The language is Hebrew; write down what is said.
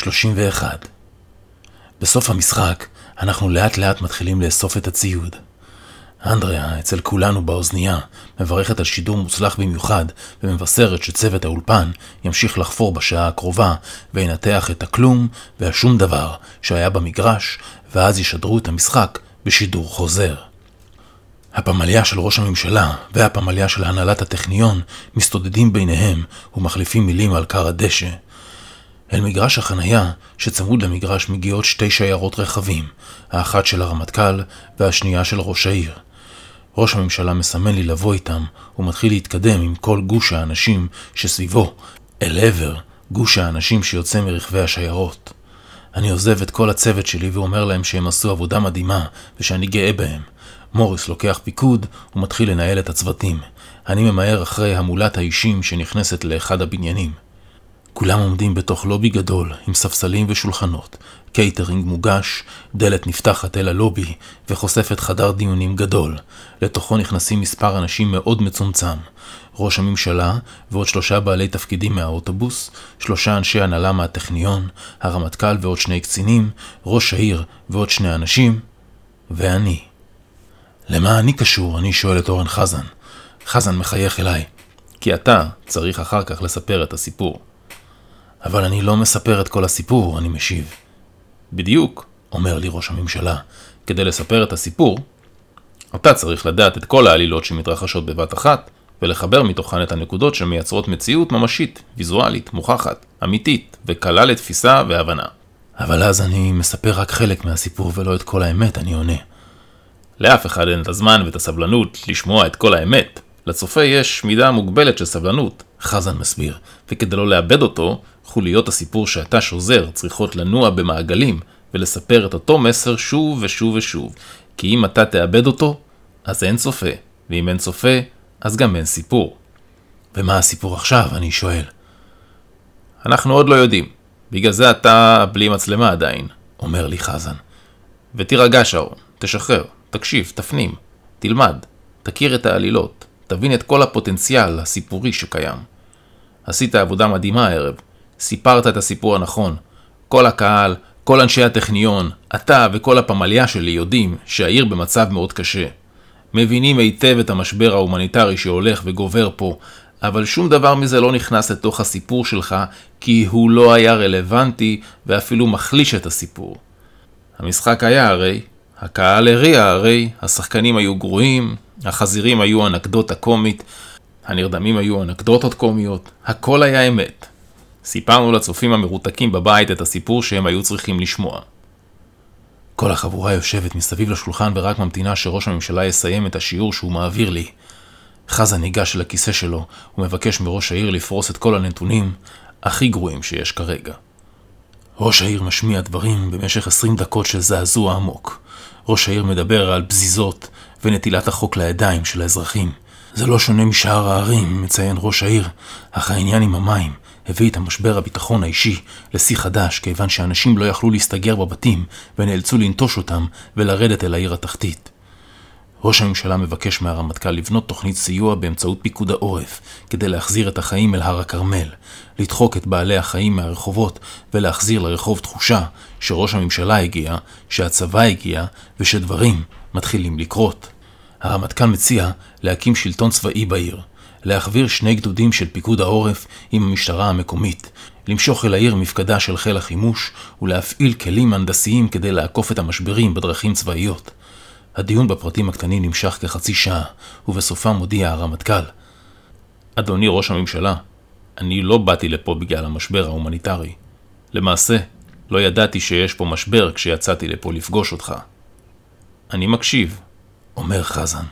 31 בסוף המשחק, אנחנו לאט לאט מתחילים לאסוף את הציוד. אנדריאה, אצל כולנו באוזנייה, מברכת על שידור מוצלח במיוחד, ומבשרת שצוות האולפן ימשיך לחפור בשעה הקרובה, וינתח את הכלום והשום דבר שהיה במגרש, ואז ישדרו את המשחק בשידור חוזר. הפמליה של ראש הממשלה והפמליה של הנהלת הטכניון מסתודדים ביניהם ומחליפים מילים על כר הדשא. אל מגרש החנייה, שצמוד למגרש מגיעות שתי שיירות רכבים, האחת של הרמטכ"ל והשנייה של ראש העיר. ראש הממשלה מסמן לי לבוא איתם, ומתחיל להתקדם עם כל גוש האנשים שסביבו, אל עבר גוש האנשים שיוצא מרכבי השיירות. אני עוזב את כל הצוות שלי ואומר להם שהם עשו עבודה מדהימה, ושאני גאה בהם. מוריס לוקח פיקוד ומתחיל לנהל את הצוותים. אני ממהר אחרי המולת האישים שנכנסת לאחד הבניינים. כולם עומדים בתוך לובי גדול עם ספסלים ושולחנות, קייטרינג מוגש, דלת נפתחת אל הלובי וחושפת חדר דיונים גדול. לתוכו נכנסים מספר אנשים מאוד מצומצם. ראש הממשלה ועוד שלושה בעלי תפקידים מהאוטובוס, שלושה אנשי הנהלה מהטכניון, הרמטכ"ל ועוד שני קצינים, ראש העיר ועוד שני אנשים, ואני. למה אני קשור? אני שואל את אורן חזן. חזן מחייך אליי. כי אתה צריך אחר כך לספר את הסיפור. אבל אני לא מספר את כל הסיפור, אני משיב. בדיוק, אומר לי ראש הממשלה, כדי לספר את הסיפור, אתה צריך לדעת את כל העלילות שמתרחשות בבת אחת, ולחבר מתוכן את הנקודות שמייצרות מציאות ממשית, ויזואלית, מוכחת, אמיתית, וקלה לתפיסה והבנה. אבל אז אני מספר רק חלק מהסיפור ולא את כל האמת, אני עונה. לאף אחד אין את הזמן ואת הסבלנות לשמוע את כל האמת. לצופה יש מידה מוגבלת של סבלנות, חזן מסביר, וכדי לא לאבד אותו, חוליות הסיפור שאתה שוזר צריכות לנוע במעגלים ולספר את אותו מסר שוב ושוב ושוב, כי אם אתה תאבד אותו, אז אין צופה, ואם אין צופה, אז גם אין סיפור. ומה הסיפור עכשיו? אני שואל. אנחנו עוד לא יודעים, בגלל זה אתה בלי מצלמה עדיין, אומר לי חזן. ותירגע שרון, תשחרר, תקשיב, תפנים, תלמד, תכיר את העלילות, תבין את כל הפוטנציאל הסיפורי שקיים. עשית עבודה מדהימה הערב, סיפרת את הסיפור הנכון. כל הקהל, כל אנשי הטכניון, אתה וכל הפמליה שלי יודעים שהעיר במצב מאוד קשה. מבינים היטב את המשבר ההומניטרי שהולך וגובר פה, אבל שום דבר מזה לא נכנס לתוך הסיפור שלך, כי הוא לא היה רלוונטי ואפילו מחליש את הסיפור. המשחק היה הרי, הקהל הריע הרי, השחקנים היו גרועים, החזירים היו אנקדוטה קומית, הנרדמים היו אנקדוטות קומיות, הכל היה אמת. סיפרנו לצופים המרותקים בבית את הסיפור שהם היו צריכים לשמוע. כל החבורה יושבת מסביב לשולחן ורק ממתינה שראש הממשלה יסיים את השיעור שהוא מעביר לי. חזן ניגש אל הכיסא שלו ומבקש מראש העיר לפרוס את כל הנתונים הכי גרועים שיש כרגע. ראש העיר משמיע דברים במשך עשרים דקות של זעזוע עמוק. ראש העיר מדבר על בזיזות ונטילת החוק לידיים של האזרחים. זה לא שונה משאר הערים, מציין ראש העיר, אך העניין עם המים הביא את המשבר הביטחון האישי לשיא חדש, כיוון שאנשים לא יכלו להסתגר בבתים ונאלצו לנטוש אותם ולרדת אל העיר התחתית. ראש הממשלה מבקש מהרמטכ"ל לבנות תוכנית סיוע באמצעות פיקוד העורף, כדי להחזיר את החיים אל הר הכרמל, לדחוק את בעלי החיים מהרחובות ולהחזיר לרחוב תחושה שראש הממשלה הגיע, שהצבא הגיע ושדברים מתחילים לקרות. הרמטכ"ל מציע להקים שלטון צבאי בעיר, להחביר שני גדודים של פיקוד העורף עם המשטרה המקומית, למשוך אל העיר מפקדה של חיל החימוש ולהפעיל כלים הנדסיים כדי לעקוף את המשברים בדרכים צבאיות. הדיון בפרטים הקטנים נמשך כחצי שעה, ובסופם מודיע הרמטכ"ל: אדוני ראש הממשלה, אני לא באתי לפה בגלל המשבר ההומניטרי. למעשה, לא ידעתי שיש פה משבר כשיצאתי לפה לפגוש אותך. אני מקשיב, אומר חזן.